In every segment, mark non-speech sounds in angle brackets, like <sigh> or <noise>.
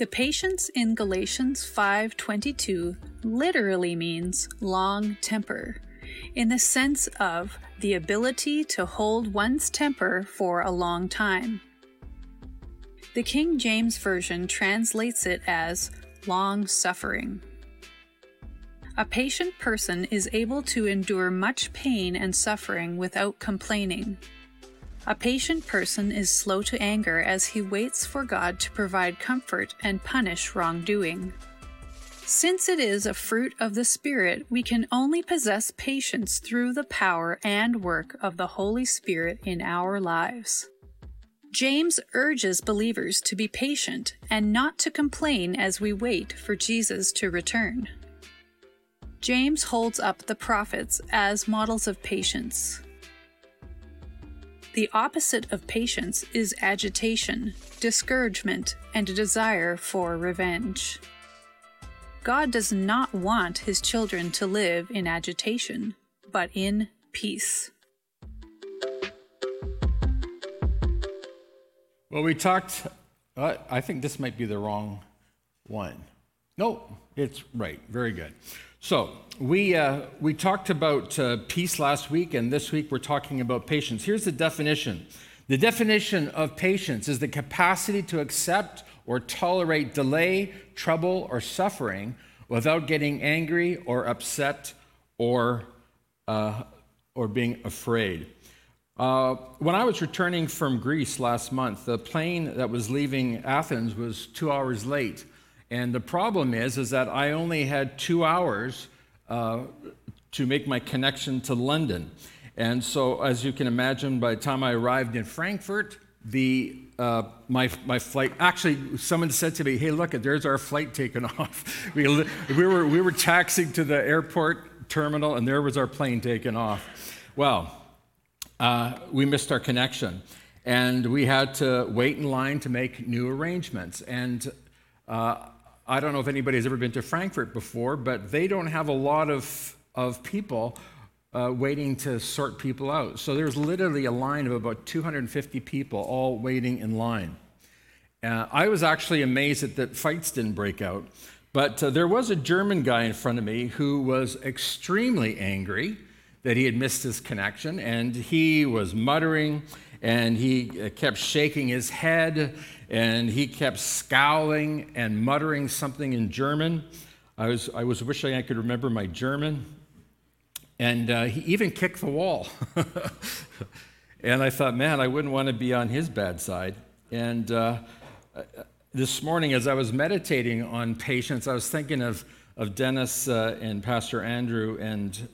The patience in Galatians 5:22 literally means long temper, in the sense of the ability to hold one's temper for a long time. The King James Version translates it as long suffering. A patient person is able to endure much pain and suffering without complaining. A patient person is slow to anger as he waits for God to provide comfort and punish wrongdoing. Since it is a fruit of the Spirit, we can only possess patience through the power and work of the Holy Spirit in our lives. James urges believers to be patient and not to complain as we wait for Jesus to return. James holds up the prophets as models of patience. The opposite of patience is agitation, discouragement, and a desire for revenge. God does not want his children to live in agitation, but in peace. Well, we talked, uh, I think this might be the wrong one. No, it's right. Very good. So we uh, we talked about uh, peace last week, and this week we're talking about patience. Here's the definition: the definition of patience is the capacity to accept or tolerate delay, trouble, or suffering without getting angry or upset or uh, or being afraid. Uh, when I was returning from Greece last month, the plane that was leaving Athens was two hours late. And the problem is, is that I only had two hours uh, to make my connection to London. And so, as you can imagine, by the time I arrived in Frankfurt, the uh, my, my flight actually someone said to me hey look there's our flight taken <laughs> off. We, we, were, we were taxiing to the airport terminal and there was our plane taken off. Well uh, we missed our connection and we had to wait in line to make new arrangements. And uh, I don't know if anybody's ever been to Frankfurt before, but they don't have a lot of, of people uh, waiting to sort people out. So there's literally a line of about 250 people all waiting in line. Uh, I was actually amazed that, that fights didn't break out. But uh, there was a German guy in front of me who was extremely angry that he had missed his connection, and he was muttering and he uh, kept shaking his head and he kept scowling and muttering something in German. I was, I was wishing I could remember my German. And uh, he even kicked the wall. <laughs> and I thought, man, I wouldn't want to be on his bad side. And uh, this morning, as I was meditating on patience, I was thinking of, of Dennis uh, and Pastor Andrew and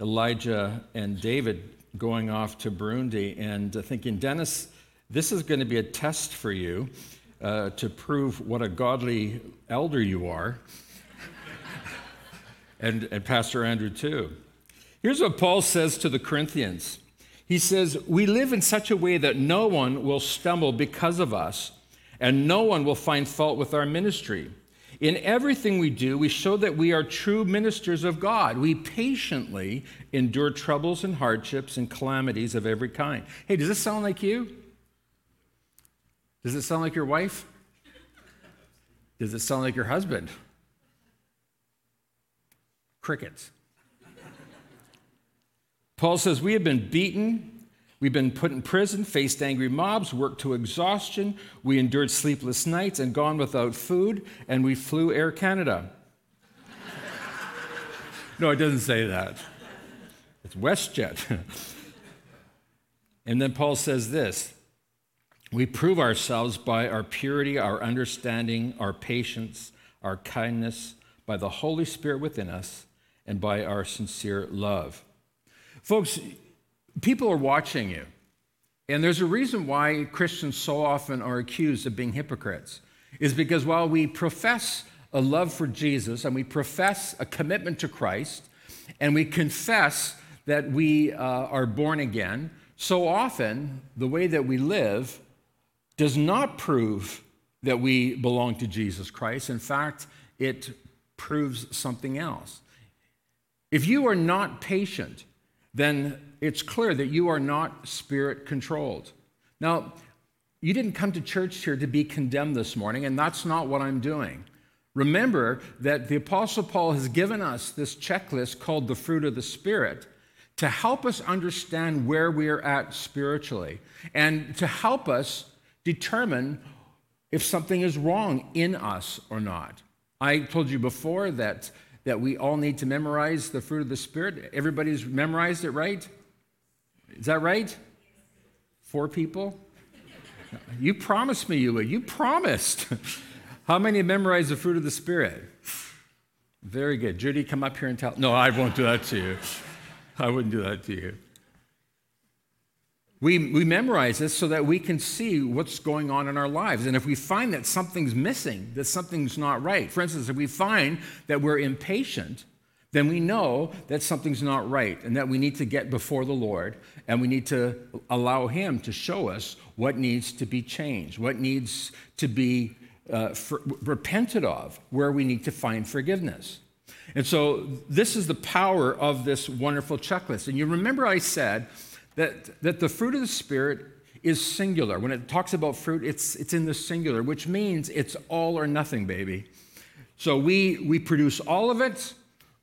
Elijah and David going off to Burundi and uh, thinking, Dennis, this is going to be a test for you uh, to prove what a godly elder you are. <laughs> and, and Pastor Andrew, too. Here's what Paul says to the Corinthians He says, We live in such a way that no one will stumble because of us, and no one will find fault with our ministry. In everything we do, we show that we are true ministers of God. We patiently endure troubles and hardships and calamities of every kind. Hey, does this sound like you? Does it sound like your wife? Does it sound like your husband? Crickets. Paul says, We have been beaten, we've been put in prison, faced angry mobs, worked to exhaustion, we endured sleepless nights and gone without food, and we flew Air Canada. <laughs> no, it doesn't say that. It's WestJet. <laughs> and then Paul says this we prove ourselves by our purity, our understanding, our patience, our kindness, by the Holy Spirit within us, and by our sincere love. Folks, people are watching you. And there's a reason why Christians so often are accused of being hypocrites, is because while we profess a love for Jesus and we profess a commitment to Christ and we confess that we uh, are born again, so often the way that we live does not prove that we belong to Jesus Christ. In fact, it proves something else. If you are not patient, then it's clear that you are not spirit controlled. Now, you didn't come to church here to be condemned this morning, and that's not what I'm doing. Remember that the Apostle Paul has given us this checklist called the fruit of the Spirit to help us understand where we are at spiritually and to help us determine if something is wrong in us or not. I told you before that, that we all need to memorize the fruit of the Spirit. Everybody's memorized it, right? Is that right? Four people? You promised me you would. You promised. <laughs> How many memorized the fruit of the Spirit? Very good. Judy, come up here and tell. No, I won't do that to you. I wouldn't do that to you. We, we memorize this so that we can see what's going on in our lives. And if we find that something's missing, that something's not right, for instance, if we find that we're impatient, then we know that something's not right and that we need to get before the Lord and we need to allow Him to show us what needs to be changed, what needs to be uh, for, repented of, where we need to find forgiveness. And so, this is the power of this wonderful checklist. And you remember I said that, that the fruit of the Spirit is singular. When it talks about fruit, it's, it's in the singular, which means it's all or nothing, baby. So we, we produce all of it,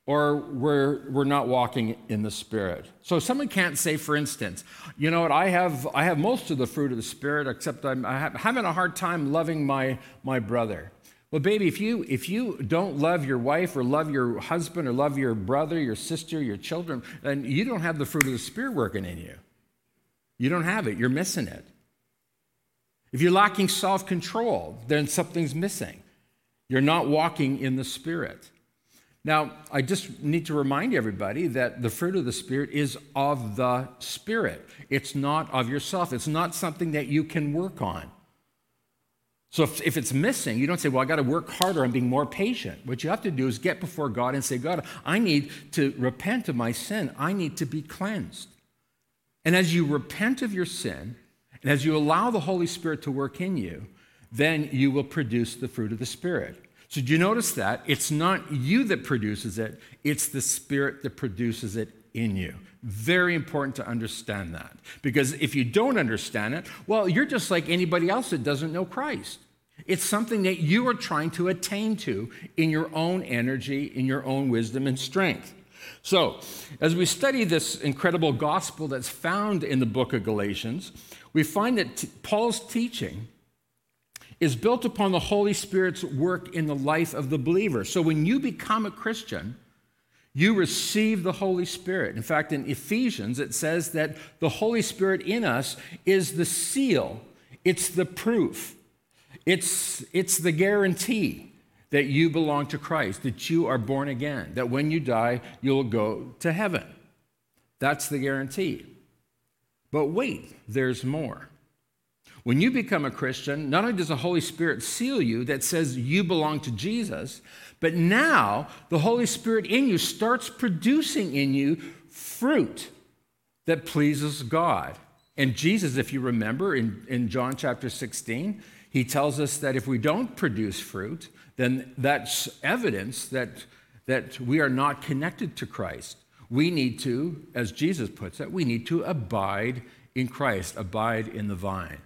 or we're, we're not walking in the Spirit. So someone can't say, for instance, you know what, I have, I have most of the fruit of the Spirit, except I'm, I'm having a hard time loving my, my brother. Well, baby, if you, if you don't love your wife or love your husband or love your brother, your sister, your children, then you don't have the fruit of the Spirit working in you. You don't have it, you're missing it. If you're lacking self control, then something's missing. You're not walking in the Spirit. Now, I just need to remind everybody that the fruit of the Spirit is of the Spirit. It's not of yourself. It's not something that you can work on. So if, if it's missing, you don't say, Well, I got to work harder on being more patient. What you have to do is get before God and say, God, I need to repent of my sin. I need to be cleansed. And as you repent of your sin, and as you allow the Holy Spirit to work in you, then you will produce the fruit of the Spirit. So, do you notice that? It's not you that produces it, it's the Spirit that produces it in you. Very important to understand that. Because if you don't understand it, well, you're just like anybody else that doesn't know Christ. It's something that you are trying to attain to in your own energy, in your own wisdom and strength. So, as we study this incredible gospel that's found in the book of Galatians, we find that t- Paul's teaching is built upon the Holy Spirit's work in the life of the believer. So, when you become a Christian, you receive the Holy Spirit. In fact, in Ephesians, it says that the Holy Spirit in us is the seal, it's the proof, it's, it's the guarantee that you belong to Christ, that you are born again, that when you die, you'll go to heaven. That's the guarantee. But wait, there's more. When you become a Christian, not only does the Holy Spirit seal you that says you belong to Jesus, but now the Holy Spirit in you starts producing in you fruit that pleases God. And Jesus, if you remember in, in John chapter 16, he tells us that if we don't produce fruit, then that's evidence that, that we are not connected to Christ. We need to, as Jesus puts it, we need to abide in Christ, abide in the vine.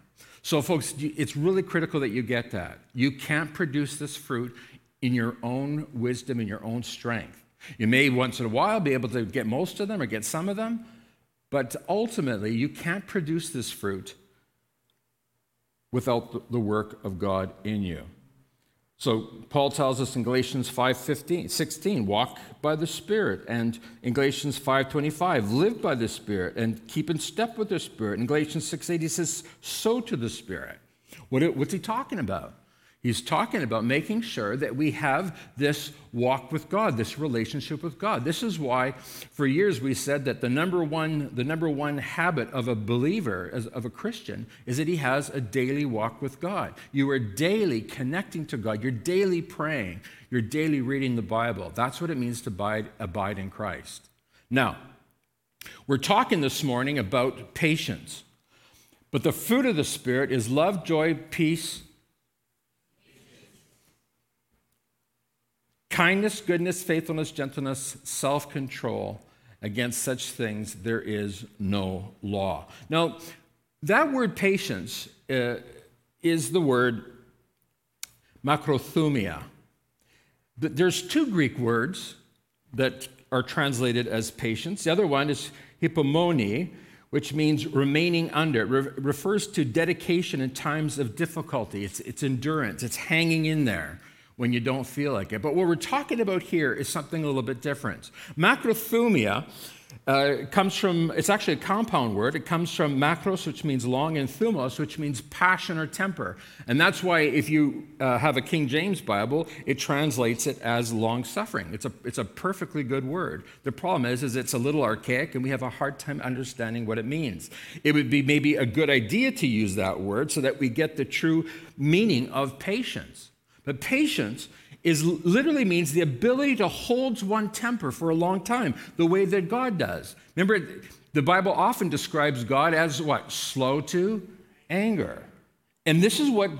So, folks, it's really critical that you get that. You can't produce this fruit in your own wisdom, in your own strength. You may once in a while be able to get most of them or get some of them, but ultimately, you can't produce this fruit without the work of God in you. So Paul tells us in Galatians 5:15, 16, walk by the Spirit, and in Galatians 5:25, live by the Spirit and keep in step with the Spirit. In Galatians 6:8, he says, sow to the Spirit. What, what's he talking about? He's talking about making sure that we have this walk with God, this relationship with God. This is why, for years, we said that the number one, the number one habit of a believer, of a Christian, is that he has a daily walk with God. You are daily connecting to God. You're daily praying. You're daily reading the Bible. That's what it means to abide, abide in Christ. Now, we're talking this morning about patience. But the fruit of the Spirit is love, joy, peace, Kindness, goodness, faithfulness, gentleness, self control. Against such things there is no law. Now, that word patience, uh, is the word macrothumia. There's two Greek words that are translated as patience. The other one is hypomone, which means remaining under. It re- refers to dedication in times of difficulty. It's, it's endurance, it's hanging in there when you don't feel like it. But what we're talking about here is something a little bit different. Macrothumia uh, comes from, it's actually a compound word. It comes from macros, which means long, and thumos, which means passion or temper. And that's why if you uh, have a King James Bible, it translates it as long suffering. It's a, it's a perfectly good word. The problem is, is it's a little archaic and we have a hard time understanding what it means. It would be maybe a good idea to use that word so that we get the true meaning of patience. But patience is literally means the ability to hold one temper for a long time, the way that God does. Remember, the Bible often describes God as what? Slow to anger. And this is what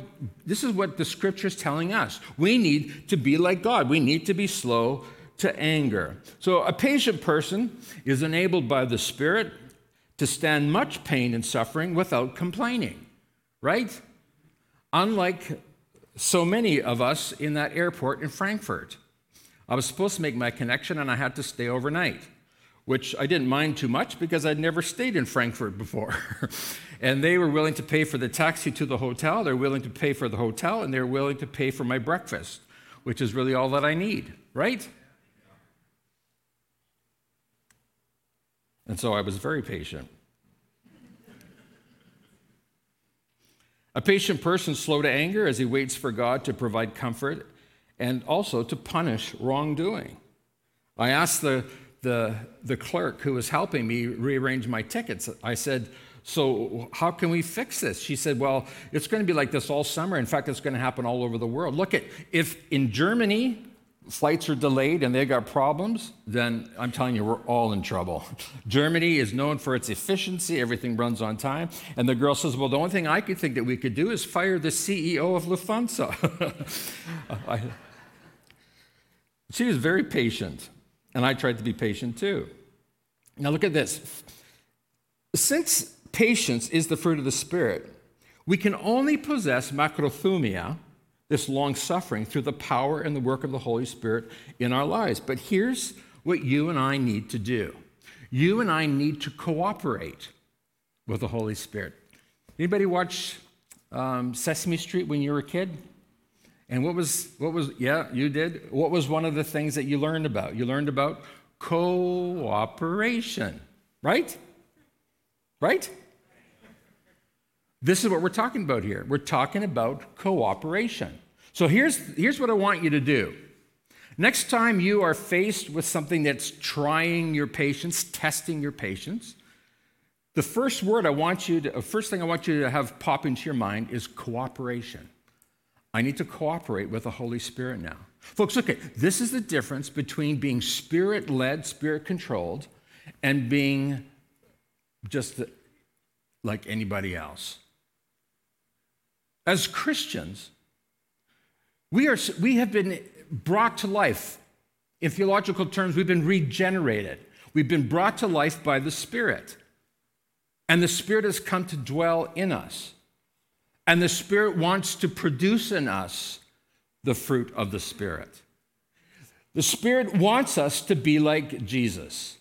this is what the scripture is telling us. We need to be like God. We need to be slow to anger. So a patient person is enabled by the Spirit to stand much pain and suffering without complaining. Right? Unlike so many of us in that airport in Frankfurt. I was supposed to make my connection and I had to stay overnight, which I didn't mind too much because I'd never stayed in Frankfurt before. <laughs> and they were willing to pay for the taxi to the hotel, they're willing to pay for the hotel, and they're willing to pay for my breakfast, which is really all that I need, right? And so I was very patient. A patient person slow to anger as he waits for God to provide comfort and also to punish wrongdoing. I asked the, the, the clerk who was helping me rearrange my tickets, I said, So, how can we fix this? She said, Well, it's going to be like this all summer. In fact, it's going to happen all over the world. Look at if in Germany flights are delayed and they got problems, then I'm telling you, we're all in trouble. Germany is known for its efficiency, everything runs on time. And the girl says, Well, the only thing I could think that we could do is fire the CEO of Lufthansa. <laughs> I, she was very patient, and I tried to be patient too. Now, look at this. Since patience is the fruit of the Spirit, we can only possess macrothumia this long suffering through the power and the work of the Holy Spirit in our lives. But here's what you and I need to do you and I need to cooperate with the Holy Spirit. Anybody watch um, Sesame Street when you were a kid? And what was, what was, yeah, you did. What was one of the things that you learned about? You learned about cooperation, right? Right? This is what we're talking about here. We're talking about cooperation. So here's, here's what I want you to do. Next time you are faced with something that's trying your patience, testing your patience, the first word I want you to, first thing I want you to have pop into your mind is cooperation. I need to cooperate with the Holy Spirit now. Folks, look at this is the difference between being spirit led, spirit controlled, and being just like anybody else. As Christians, we, are, we have been brought to life. In theological terms, we've been regenerated. We've been brought to life by the Spirit. And the Spirit has come to dwell in us. And the Spirit wants to produce in us the fruit of the Spirit. The Spirit wants us to be like Jesus.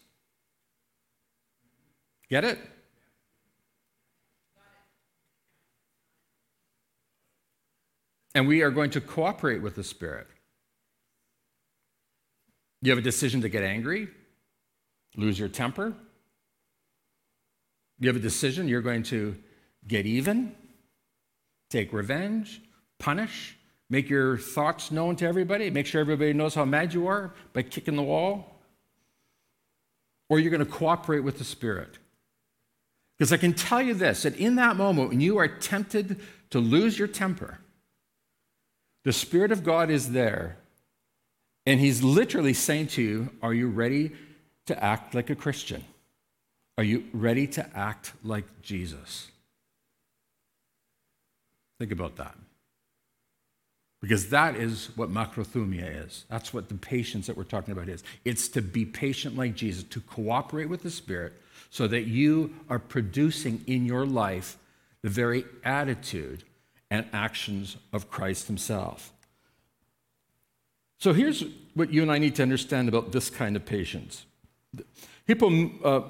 Get it? And we are going to cooperate with the Spirit. You have a decision to get angry, lose your temper. You have a decision, you're going to get even, take revenge, punish, make your thoughts known to everybody, make sure everybody knows how mad you are by kicking the wall. Or you're going to cooperate with the Spirit. Because I can tell you this that in that moment, when you are tempted to lose your temper, the Spirit of God is there, and He's literally saying to you, Are you ready to act like a Christian? Are you ready to act like Jesus? Think about that. Because that is what macrothumia is. That's what the patience that we're talking about is. It's to be patient like Jesus, to cooperate with the Spirit so that you are producing in your life the very attitude and actions of Christ himself. So here's what you and I need to understand about this kind of patience. Hippo, uh,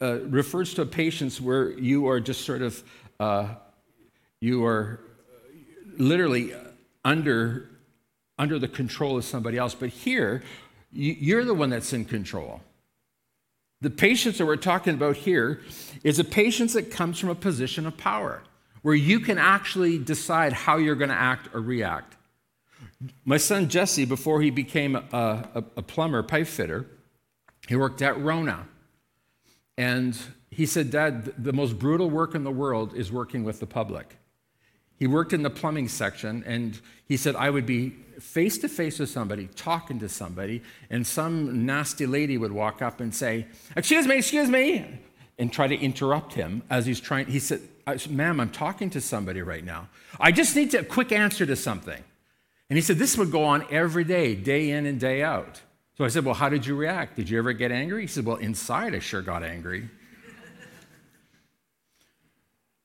uh, refers to a patience where you are just sort of, uh, you are literally under, under the control of somebody else. But here, you're the one that's in control. The patience that we're talking about here is a patience that comes from a position of power, where you can actually decide how you're going to act or react. My son Jesse, before he became a, a, a plumber, pipe fitter, he worked at Rona. And he said, Dad, the most brutal work in the world is working with the public. He worked in the plumbing section, and he said, I would be face to face with somebody, talking to somebody, and some nasty lady would walk up and say, Excuse me, excuse me, and try to interrupt him as he's trying. He said, Ma'am, I'm talking to somebody right now. I just need a quick answer to something. And he said, This would go on every day, day in and day out. So I said, Well, how did you react? Did you ever get angry? He said, Well, inside I sure got angry.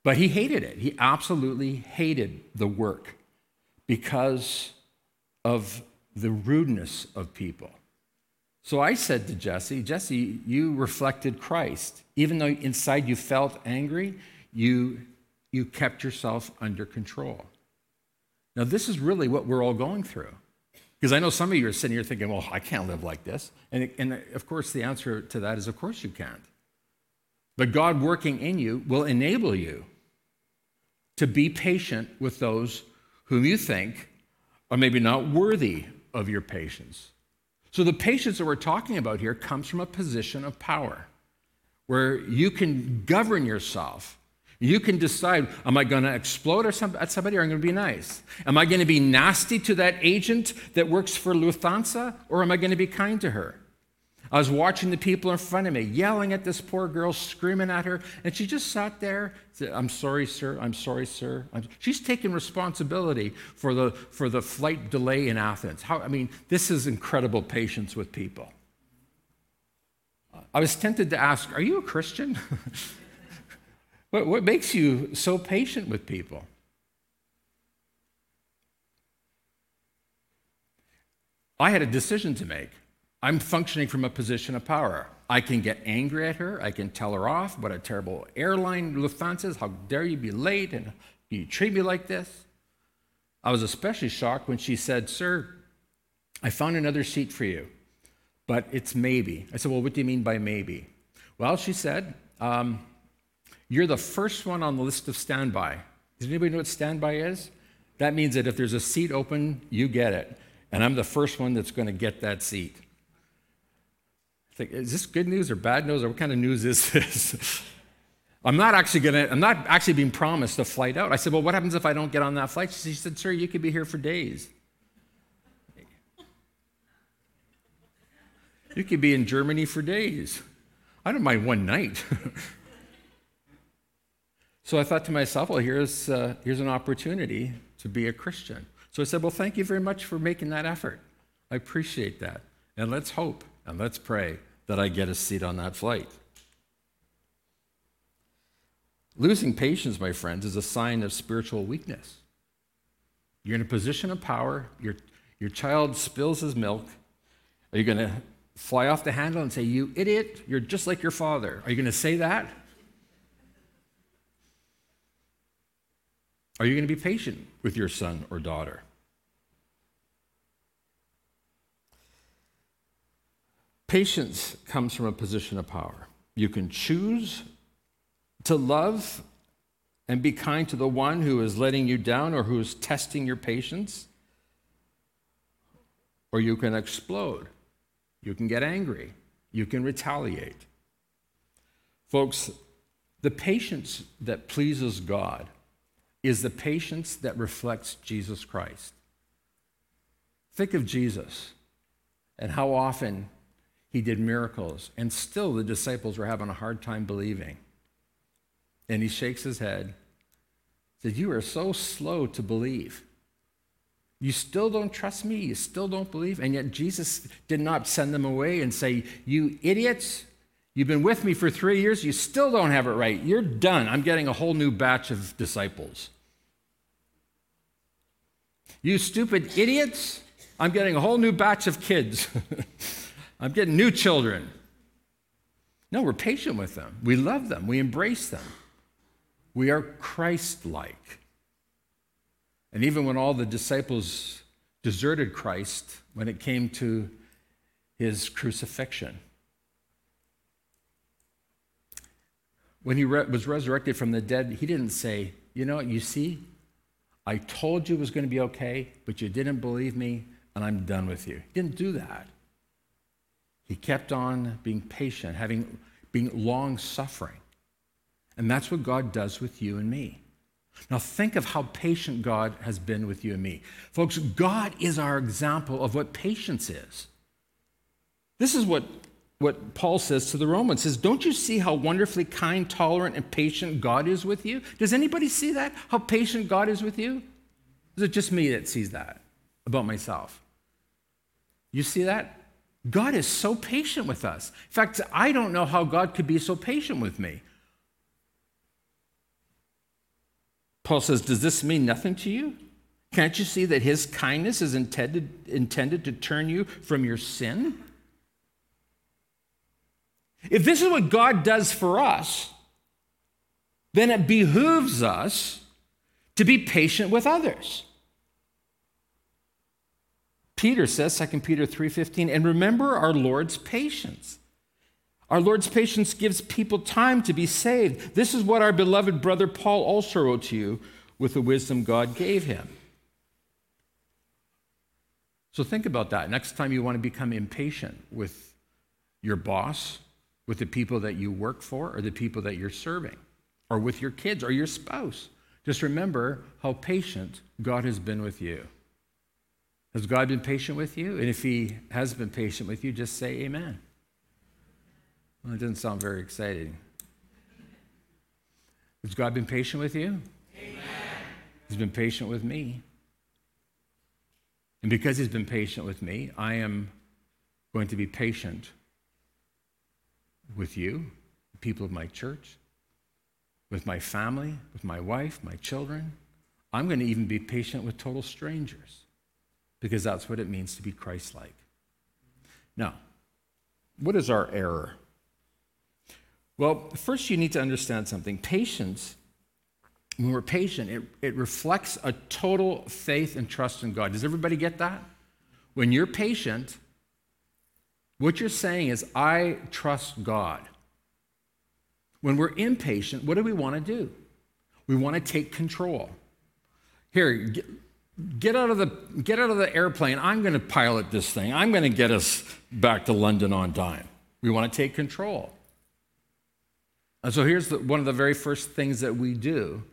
but he hated it. He absolutely hated the work because of the rudeness of people. So I said to Jesse, Jesse, you reflected Christ. Even though inside you felt angry, you, you kept yourself under control. Now, this is really what we're all going through. Because I know some of you are sitting here thinking, well, I can't live like this. And, and of course, the answer to that is, of course, you can't. But God working in you will enable you to be patient with those whom you think are maybe not worthy of your patience. So, the patience that we're talking about here comes from a position of power where you can govern yourself. You can decide am I going to explode at somebody or am I going to be nice? Am I going to be nasty to that agent that works for Lufthansa or am I going to be kind to her? I was watching the people in front of me yelling at this poor girl, screaming at her, and she just sat there. Said, I'm sorry, sir. I'm sorry, sir. She's taking responsibility for the, for the flight delay in Athens. How, I mean, this is incredible patience with people. I was tempted to ask, Are you a Christian? <laughs> what, what makes you so patient with people? I had a decision to make. I'm functioning from a position of power. I can get angry at her. I can tell her off. What a terrible airline Lufthansa is. How dare you be late and you treat me like this? I was especially shocked when she said, Sir, I found another seat for you, but it's maybe. I said, Well, what do you mean by maybe? Well, she said, um, You're the first one on the list of standby. Does anybody know what standby is? That means that if there's a seat open, you get it. And I'm the first one that's going to get that seat I think, is this good news or bad news or what kind of news is <laughs> this? I'm not actually gonna, I'm not actually being promised a flight out. I said, well, what happens if I don't get on that flight? She said, sir, you could be here for days. You could be in Germany for days. I don't mind one night. <laughs> so I thought to myself, well, here's, uh, here's an opportunity to be a Christian. So I said, well, thank you very much for making that effort. I appreciate that. And let's hope and let's pray that I get a seat on that flight. Losing patience, my friends, is a sign of spiritual weakness. You're in a position of power, your, your child spills his milk. Are you going to fly off the handle and say, You idiot, you're just like your father? Are you going to say that? Are you going to be patient with your son or daughter? Patience comes from a position of power. You can choose to love and be kind to the one who is letting you down or who is testing your patience, or you can explode. You can get angry. You can retaliate. Folks, the patience that pleases God is the patience that reflects Jesus Christ. Think of Jesus and how often he did miracles, and still the disciples were having a hard time believing. And he shakes his head, said, You are so slow to believe. You still don't trust me. You still don't believe. And yet Jesus did not send them away and say, You idiots, you've been with me for three years. You still don't have it right. You're done. I'm getting a whole new batch of disciples. You stupid idiots, I'm getting a whole new batch of kids. <laughs> I'm getting new children. No, we're patient with them. We love them. We embrace them. We are Christ like. And even when all the disciples deserted Christ, when it came to his crucifixion, when he re- was resurrected from the dead, he didn't say, You know what, you see, I told you it was going to be okay, but you didn't believe me, and I'm done with you. He didn't do that. He kept on being patient, having being long suffering. And that's what God does with you and me. Now, think of how patient God has been with you and me. Folks, God is our example of what patience is. This is what, what Paul says to the Romans says, Don't you see how wonderfully kind, tolerant, and patient God is with you? Does anybody see that? How patient God is with you? Is it just me that sees that about myself? You see that? God is so patient with us. In fact, I don't know how God could be so patient with me. Paul says, Does this mean nothing to you? Can't you see that his kindness is intended, intended to turn you from your sin? If this is what God does for us, then it behooves us to be patient with others. Peter says, 2 Peter 3:15, and remember our Lord's patience. Our Lord's patience gives people time to be saved. This is what our beloved brother Paul also wrote to you with the wisdom God gave him. So think about that. Next time you want to become impatient with your boss, with the people that you work for, or the people that you're serving, or with your kids or your spouse, just remember how patient God has been with you. Has God been patient with you? And if He has been patient with you, just say amen. Well, it doesn't sound very exciting. Has God been patient with you? Amen. He's been patient with me. And because He's been patient with me, I am going to be patient with you, the people of my church, with my family, with my wife, my children. I'm going to even be patient with total strangers because that's what it means to be Christ like. Now, what is our error? Well, first you need to understand something. Patience, when we're patient, it, it reflects a total faith and trust in God. Does everybody get that? When you're patient, what you're saying is, I trust God. When we're impatient, what do we want to do? We want to take control. Here, get, get out of the get out of the airplane. I'm going to pilot this thing. I'm going to get us back to London on time. We want to take control. And so here's the, one of the very first things that we do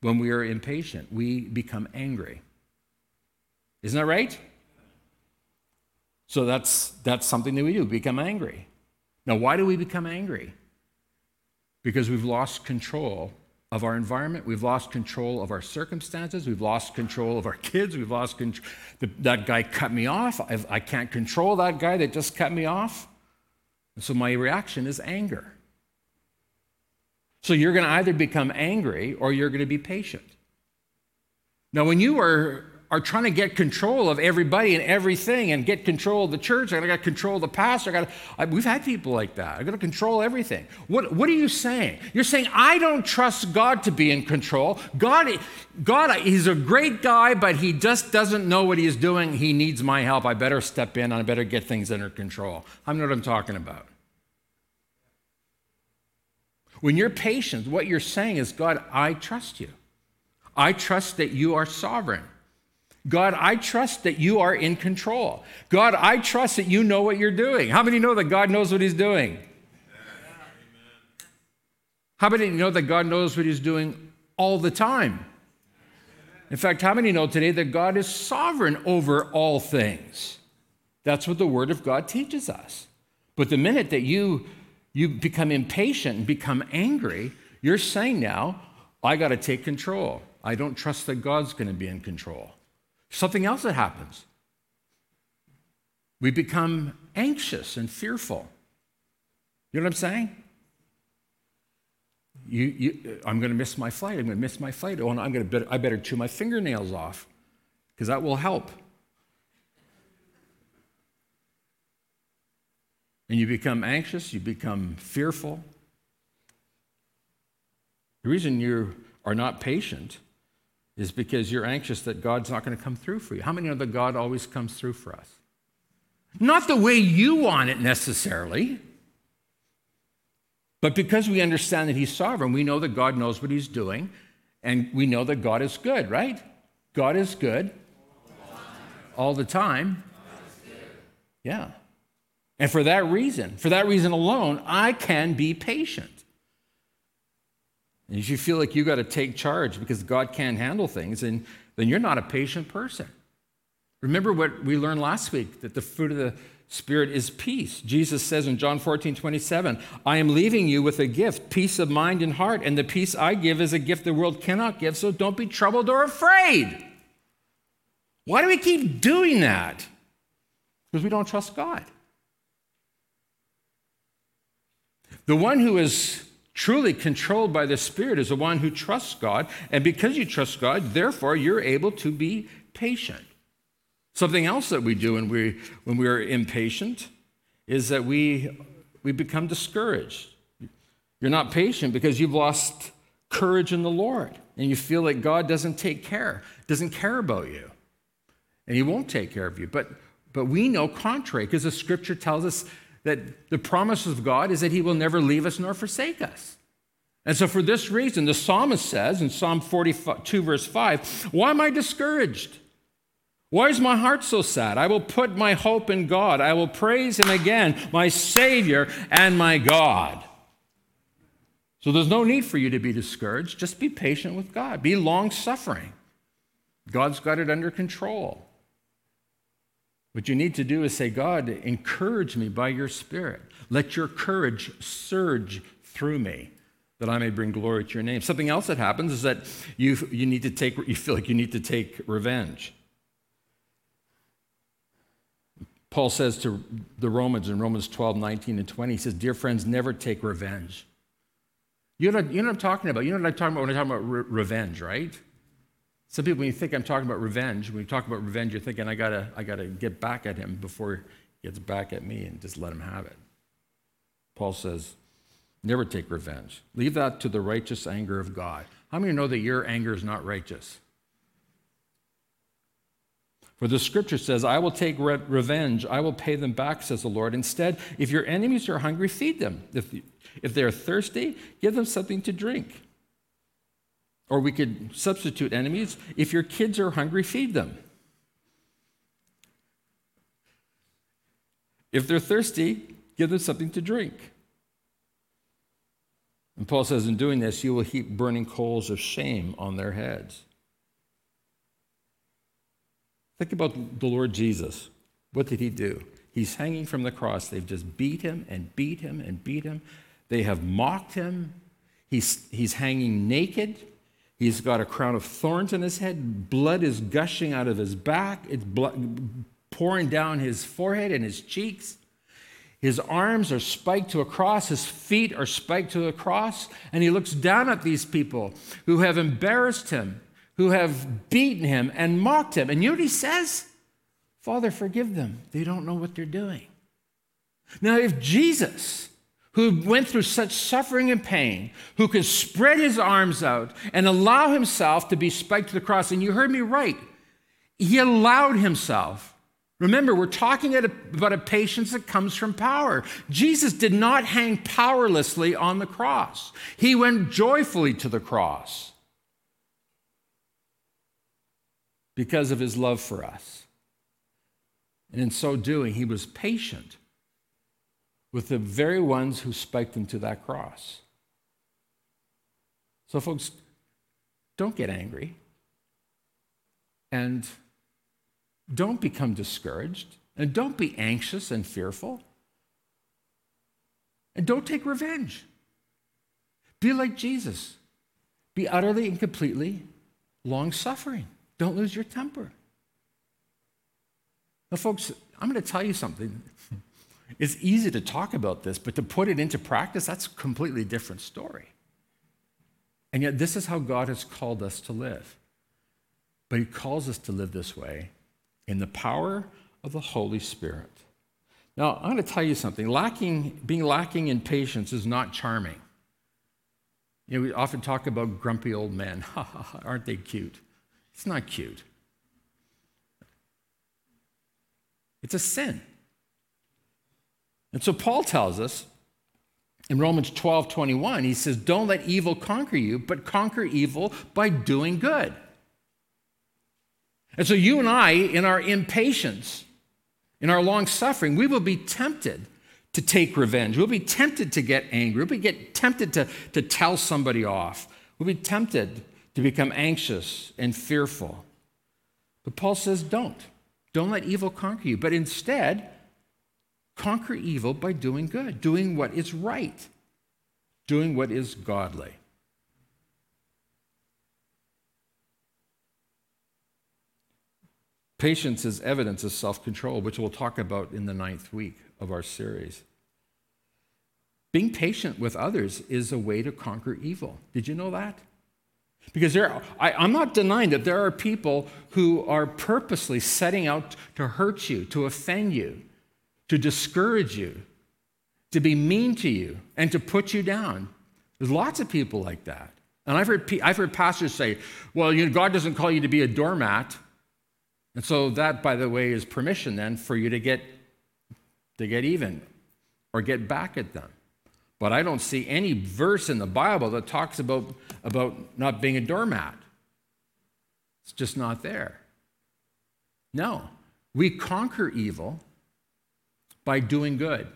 when we are impatient we become angry. Isn't that right? So that's, that's something that we do, become angry. Now, why do we become angry? Because we've lost control of our environment, we've lost control of our circumstances, we've lost control of our kids, we've lost control. That guy cut me off. I've, I can not control that guy that just cut me off. And so my reaction is anger. So you're going to either become angry or you're going to be patient. Now, when you are, are trying to get control of everybody and everything and get control of the church, I got to control the pastor. I got I, we've had people like that. I got to control everything. What, what are you saying? You're saying I don't trust God to be in control. God, God, He's a great guy, but He just doesn't know what He's doing. He needs my help. I better step in. I better get things under control. I know what I'm talking about. When you're patient, what you're saying is, God, I trust you. I trust that you are sovereign. God, I trust that you are in control. God, I trust that you know what you're doing. How many know that God knows what he's doing? How many know that God knows what he's doing all the time? In fact, how many know today that God is sovereign over all things? That's what the Word of God teaches us. But the minute that you you become impatient and become angry, you're saying now, I got to take control. I don't trust that God's going to be in control. Something else that happens. We become anxious and fearful. You know what I'm saying? You, you, I'm going to miss my flight. I'm going to miss my flight. Oh, no, I'm going to. I better chew my fingernails off because that will help. And you become anxious, you become fearful. The reason you are not patient is because you're anxious that God's not going to come through for you. How many know that God always comes through for us? Not the way you want it necessarily, but because we understand that He's sovereign, we know that God knows what He's doing, and we know that God is good, right? God is good all the time. Yeah. And for that reason, for that reason alone, I can be patient. And if you feel like you got to take charge because God can't handle things, then, then you're not a patient person. Remember what we learned last week that the fruit of the Spirit is peace. Jesus says in John 14, 27, I am leaving you with a gift, peace of mind and heart, and the peace I give is a gift the world cannot give, so don't be troubled or afraid. Why do we keep doing that? Because we don't trust God. The one who is truly controlled by the Spirit is the one who trusts God. And because you trust God, therefore, you're able to be patient. Something else that we do when we, when we are impatient is that we, we become discouraged. You're not patient because you've lost courage in the Lord and you feel like God doesn't take care, doesn't care about you, and He won't take care of you. But, but we know contrary because the scripture tells us that the promise of God is that He will never leave us nor forsake us. And so, for this reason, the psalmist says in Psalm 42, verse 5, Why am I discouraged? Why is my heart so sad? I will put my hope in God. I will praise Him again, my Savior and my God. So, there's no need for you to be discouraged. Just be patient with God, be long suffering. God's got it under control. What you need to do is say, God, encourage me by your Spirit. Let your courage surge through me that I may bring glory to your name. Something else that happens is that you, you need to take, you feel like you need to take revenge. Paul says to the Romans in Romans 12, 19 and 20, he says, Dear friends, never take revenge. You know, you know what I'm talking about? You know what I'm talking about when I'm talking about re- revenge, right? Some people, when you think I'm talking about revenge, when you talk about revenge, you're thinking, I gotta, I gotta get back at him before he gets back at me and just let him have it. Paul says, never take revenge. Leave that to the righteous anger of God. How many know that your anger is not righteous? For the scripture says, I will take re- revenge, I will pay them back, says the Lord. Instead, if your enemies are hungry, feed them. If, if they're thirsty, give them something to drink. Or we could substitute enemies. If your kids are hungry, feed them. If they're thirsty, give them something to drink. And Paul says, in doing this, you will heap burning coals of shame on their heads. Think about the Lord Jesus. What did he do? He's hanging from the cross. They've just beat him and beat him and beat him. They have mocked him. He's, he's hanging naked. He's got a crown of thorns on his head. Blood is gushing out of his back. It's blood, pouring down his forehead and his cheeks. His arms are spiked to a cross. His feet are spiked to a cross. And he looks down at these people who have embarrassed him, who have beaten him and mocked him. And you know what he says? Father, forgive them. They don't know what they're doing. Now, if Jesus who went through such suffering and pain, who could spread his arms out and allow himself to be spiked to the cross. And you heard me right. He allowed himself. Remember, we're talking about a patience that comes from power. Jesus did not hang powerlessly on the cross, he went joyfully to the cross because of his love for us. And in so doing, he was patient with the very ones who spiked him to that cross. So, folks, don't get angry and don't become discouraged and don't be anxious and fearful and don't take revenge. Be like Jesus. Be utterly and completely long suffering. Don't lose your temper. Now, folks, I'm going to tell you something. <laughs> It's easy to talk about this, but to put it into practice, that's a completely different story. And yet, this is how God has called us to live. But he calls us to live this way in the power of the Holy Spirit. Now, I'm going to tell you something. Lacking, being lacking in patience is not charming. You know, we often talk about grumpy old men. <laughs> Aren't they cute? It's not cute. It's a sin. And so Paul tells us in Romans 12 21, he says, Don't let evil conquer you, but conquer evil by doing good. And so you and I, in our impatience, in our long suffering, we will be tempted to take revenge. We'll be tempted to get angry. We'll be tempted to, to tell somebody off. We'll be tempted to become anxious and fearful. But Paul says, don't. Don't let evil conquer you, but instead, conquer evil by doing good, doing what is right, doing what is godly. Patience is evidence of self control, which we'll talk about in the ninth week of our series. Being patient with others is a way to conquer evil. Did you know that? Because there, I, I'm not denying that there are people who are purposely setting out to hurt you, to offend you, to discourage you, to be mean to you, and to put you down. There's lots of people like that. And I've heard, I've heard pastors say, well, you know, God doesn't call you to be a doormat. And so that, by the way, is permission then for you to get to get even or get back at them. But I don't see any verse in the Bible that talks about, about not being a doormat. It's just not there. No. We conquer evil by doing good.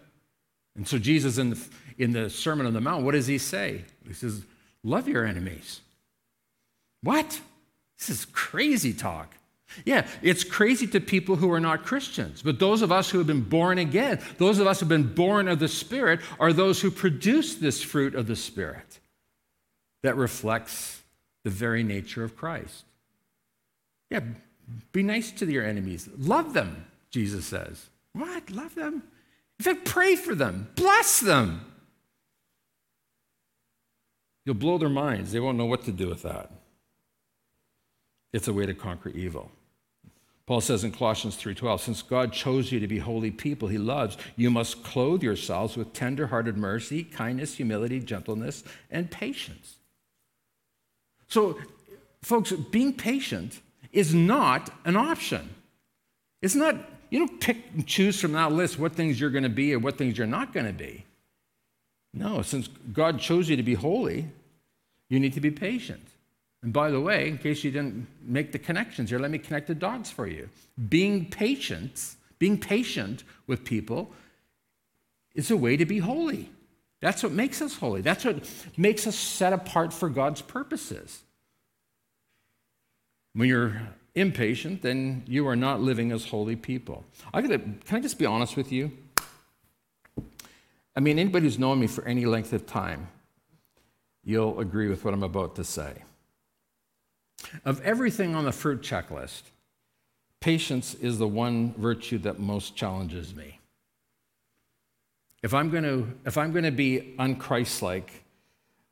And so Jesus in the, in the Sermon on the Mount, what does he say? He says, love your enemies. What? This is crazy talk. Yeah, it's crazy to people who are not Christians, but those of us who have been born again, those of us who have been born of the Spirit, are those who produce this fruit of the Spirit that reflects the very nature of Christ. Yeah, be nice to your enemies. Love them, Jesus says. What? Love them? In fact, pray for them, bless them. You'll blow their minds. They won't know what to do with that. It's a way to conquer evil. Paul says in Colossians 3:12, since God chose you to be holy people he loves, you must clothe yourselves with tender-hearted mercy, kindness, humility, gentleness, and patience. So, folks, being patient is not an option. It's not, you don't pick and choose from that list what things you're going to be or what things you're not going to be. No, since God chose you to be holy, you need to be patient. And by the way, in case you didn't make the connections here, let me connect the dots for you. Being patient, being patient with people is a way to be holy. That's what makes us holy. That's what makes us set apart for God's purposes. When you're impatient, then you are not living as holy people. I gotta, can I just be honest with you? I mean, anybody who's known me for any length of time, you'll agree with what I'm about to say. Of everything on the fruit checklist, patience is the one virtue that most challenges me. If I'm going to, if I'm going to be unchristlike,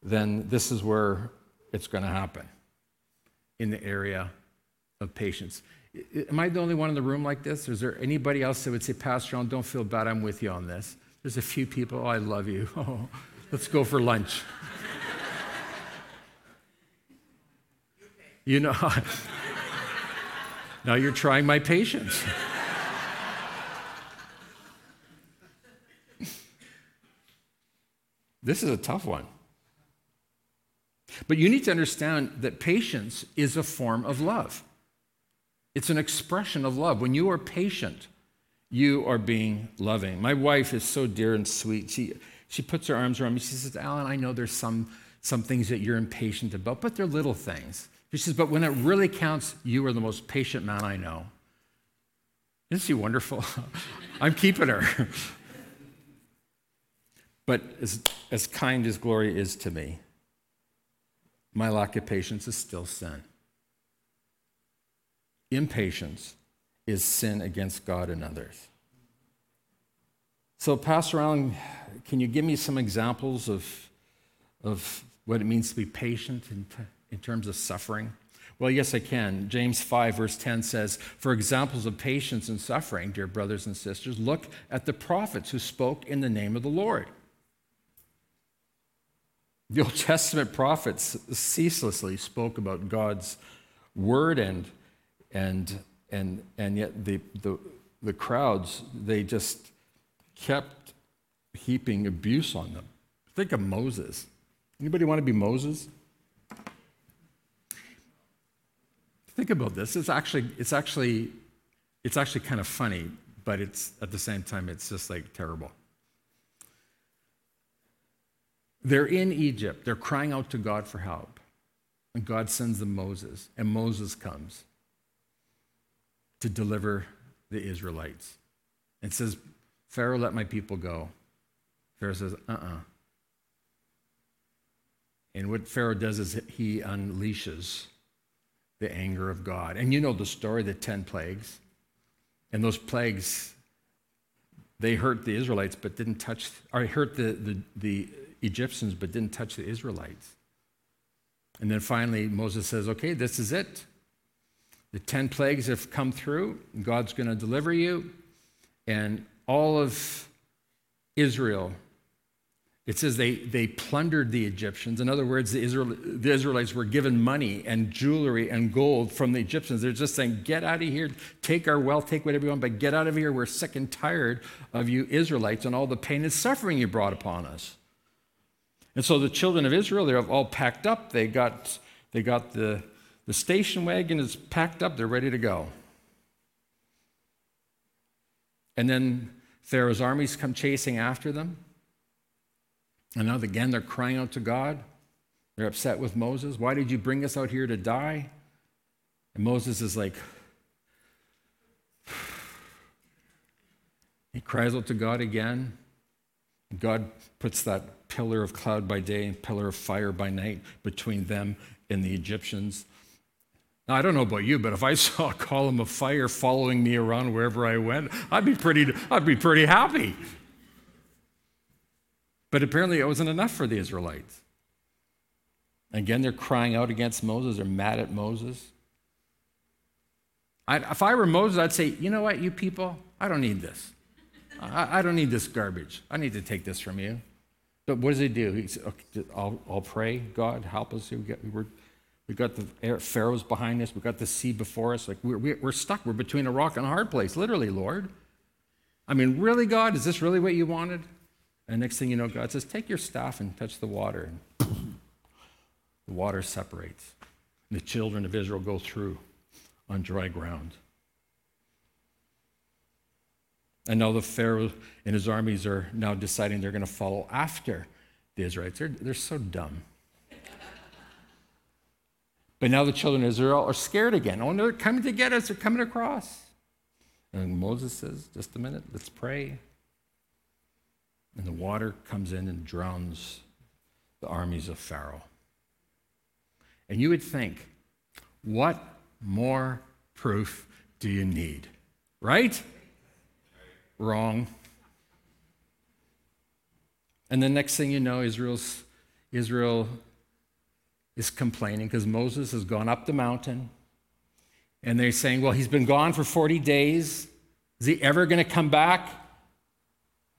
then this is where it's going to happen in the area of patience. Am I the only one in the room like this? Is there anybody else that would say, Pastor John, don't feel bad, I'm with you on this? There's a few people, oh, I love you. <laughs> Oh, let's go for lunch. You know, <laughs> now you're trying my patience. <laughs> this is a tough one. But you need to understand that patience is a form of love. It's an expression of love. When you are patient, you are being loving. My wife is so dear and sweet. She, she puts her arms around me. She says, Alan, I know there's some, some things that you're impatient about, but they're little things. She says, But when it really counts, you are the most patient man I know. Isn't she wonderful? <laughs> I'm keeping her. <laughs> but as, as kind as Gloria is to me, my lack of patience is still sin. Impatience is sin against God and others. So, Pastor Allen, can you give me some examples of, of what it means to be patient and in terms of suffering? Well, yes, I can. James 5, verse 10 says, For examples of patience and suffering, dear brothers and sisters, look at the prophets who spoke in the name of the Lord. The Old Testament prophets ceaselessly spoke about God's word and and and and yet the the, the crowds they just kept heaping abuse on them. Think of Moses. Anybody want to be Moses? Think about this. It's actually it's actually it's actually kind of funny, but it's at the same time it's just like terrible. They're in Egypt. They're crying out to God for help. And God sends them Moses, and Moses comes to deliver the Israelites. And says, Pharaoh, let my people go. Pharaoh says, uh uh-uh. uh And what Pharaoh does is he unleashes the anger of God. And you know the story, the 10 plagues. And those plagues, they hurt the Israelites, but didn't touch, or hurt the, the, the Egyptians, but didn't touch the Israelites. And then finally, Moses says, okay, this is it. The 10 plagues have come through. God's going to deliver you. And all of Israel, it says they, they plundered the Egyptians. In other words, the, Israel, the Israelites were given money and jewelry and gold from the Egyptians. They're just saying, get out of here, take our wealth, take whatever you want, but get out of here. We're sick and tired of you Israelites and all the pain and suffering you brought upon us. And so the children of Israel, they're all packed up. They got, they got the, the station wagon is packed up. They're ready to go. And then Pharaoh's armies come chasing after them. And now again, they're crying out to God. They're upset with Moses. Why did you bring us out here to die? And Moses is like, <sighs> he cries out to God again. God puts that pillar of cloud by day and pillar of fire by night between them and the Egyptians. Now, I don't know about you, but if I <laughs> saw a column of fire following me around wherever I went, I'd be pretty, I'd be pretty happy. But apparently, it wasn't enough for the Israelites. Again, they're crying out against Moses. They're mad at Moses. I'd, if I were Moses, I'd say, you know what, you people, I don't need this. I, I, don't need this garbage. I need to take this from you. But what does he do? He says, okay, I'll, I'll pray, God, help us. We're, we got the pharaohs behind us. We've got the sea before us. Like we're, we're stuck. We're between a rock and a hard place, literally, Lord. I mean, really, God? Is this really what you wanted? And next thing you know, God says, Take your staff and touch the water. And <clears throat> the water separates. And the children of Israel go through on dry ground. And now the Pharaoh and his armies are now deciding they're going to follow after the Israelites. They're, they're so dumb. But now the children of Israel are scared again. Oh, they're coming to get us. They're coming across. And Moses says, just a minute, let's pray. And the water comes in and drowns the armies of Pharaoh. And you would think, what more proof do you need? Right? Wrong. And the next thing you know, Israel's, Israel is complaining because Moses has gone up the mountain. And they're saying, well, he's been gone for 40 days. Is he ever going to come back?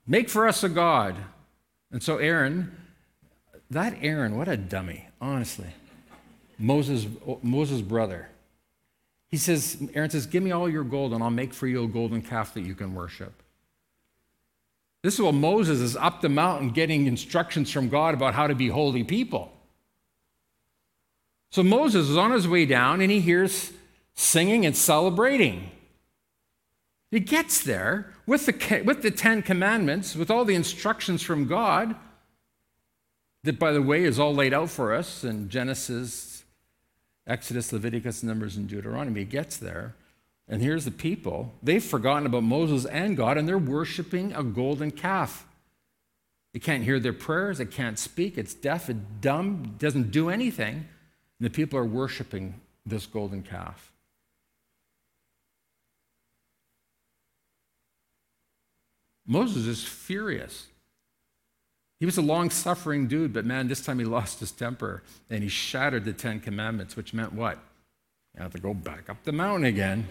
Make for us a God. And so Aaron, that Aaron, what a dummy, honestly. Moses, Moses' brother. He says, Aaron says, Give me all your gold, and I'll make for you a golden calf that you can worship. This is while Moses is up the mountain getting instructions from God about how to be holy people. So Moses is on his way down and he hears singing and celebrating. He gets there with the, with the Ten Commandments, with all the instructions from God, that, by the way, is all laid out for us in Genesis, Exodus, Leviticus, Numbers, and Deuteronomy. He gets there. And here's the people. They've forgotten about Moses and God, and they're worshiping a golden calf. They can't hear their prayers, it can't speak, it's deaf, it's dumb, doesn't do anything. And the people are worshiping this golden calf. Moses is furious. He was a long suffering dude, but man, this time he <laughs> lost his temper and he shattered the Ten Commandments, which meant what? You have to go back up the mountain again.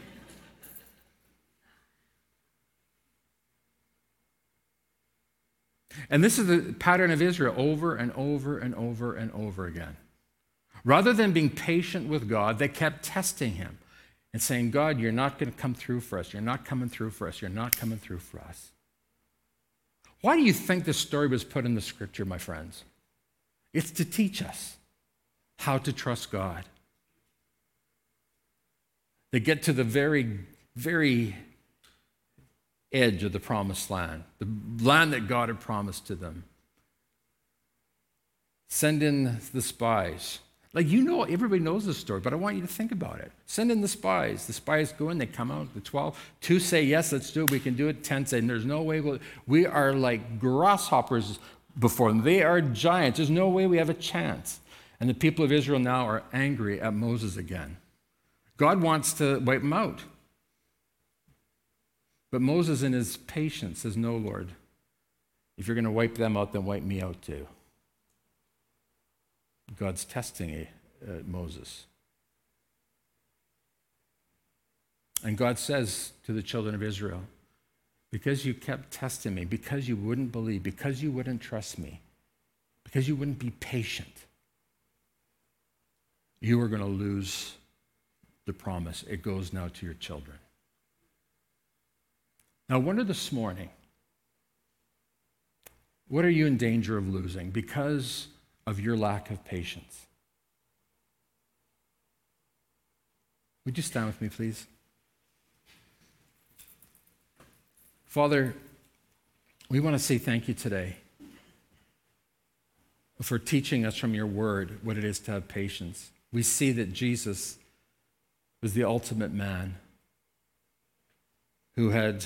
And this is the pattern of Israel over and over and over and over again. Rather than being patient with God, they kept testing him and saying, God, you're not going to come through for us. You're not coming through for us. You're not coming through for us. Why do you think this story was put in the scripture, my friends? It's to teach us how to trust God. They get to the very, very edge of the promised land, the land that God had promised to them. Send in the spies. Like, you know, everybody knows the story, but I want you to think about it. Send in the spies. The spies go in, they come out, the 12. Two say, yes, let's do it, we can do it. 10 say, there's no way. We'll... We are like grasshoppers before them. They are giants. There's no way we have a chance. And the people of Israel now are angry at Moses again. God wants to wipe them out. But Moses, in his patience, says, No, Lord. If you're going to wipe them out, then wipe me out too. God's testing uh, Moses. And God says to the children of Israel, Because you kept testing me, because you wouldn't believe, because you wouldn't trust me, because you wouldn't be patient, you are going to lose the promise. It goes now to your children. Now, I wonder this morning, what are you in danger of losing because of your lack of patience? Would you stand with me, please? Father, we want to say thank you today for teaching us from your word what it is to have patience. We see that Jesus was the ultimate man who had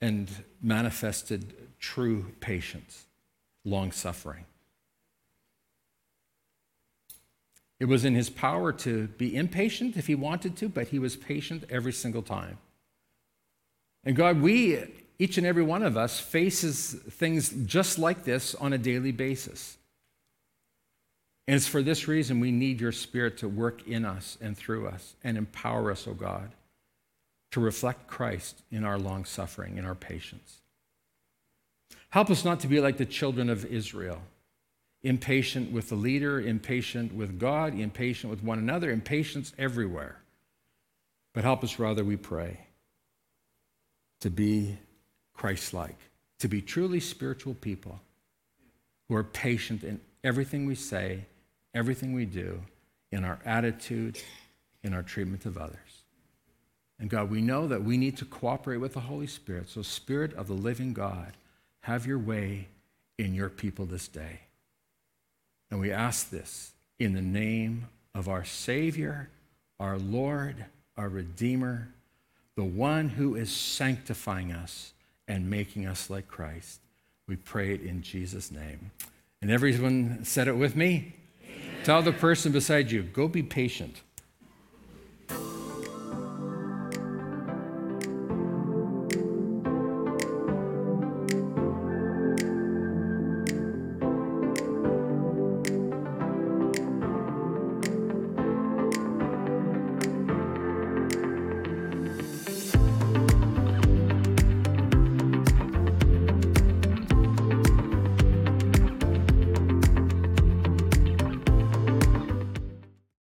and manifested true patience, long suffering. It was in his power to be impatient if he wanted to, but he was patient every single time. And God, we, each and every one of us, faces things just like this on a daily basis. And it's for this reason we need your Spirit to work in us and through us and empower us, O oh God to reflect Christ in our long suffering, in our patience. Help us not to be like the children of Israel, impatient with the leader, impatient with God, impatient with one another, impatience everywhere. But help us rather, we pray, to be Christ like, to be truly spiritual people who are patient in everything we say, everything we do, in our attitude, in our treatment of others. And God, we know that we need to cooperate with the Holy Spirit. So, Spirit of the living God, have your way in your people this day. And we ask this in the name of our Savior, our Lord, our Redeemer, the one who is sanctifying us and making us like Christ. We pray it in Jesus' name. And everyone said it with me. Amen. Tell the person beside you, go be patient.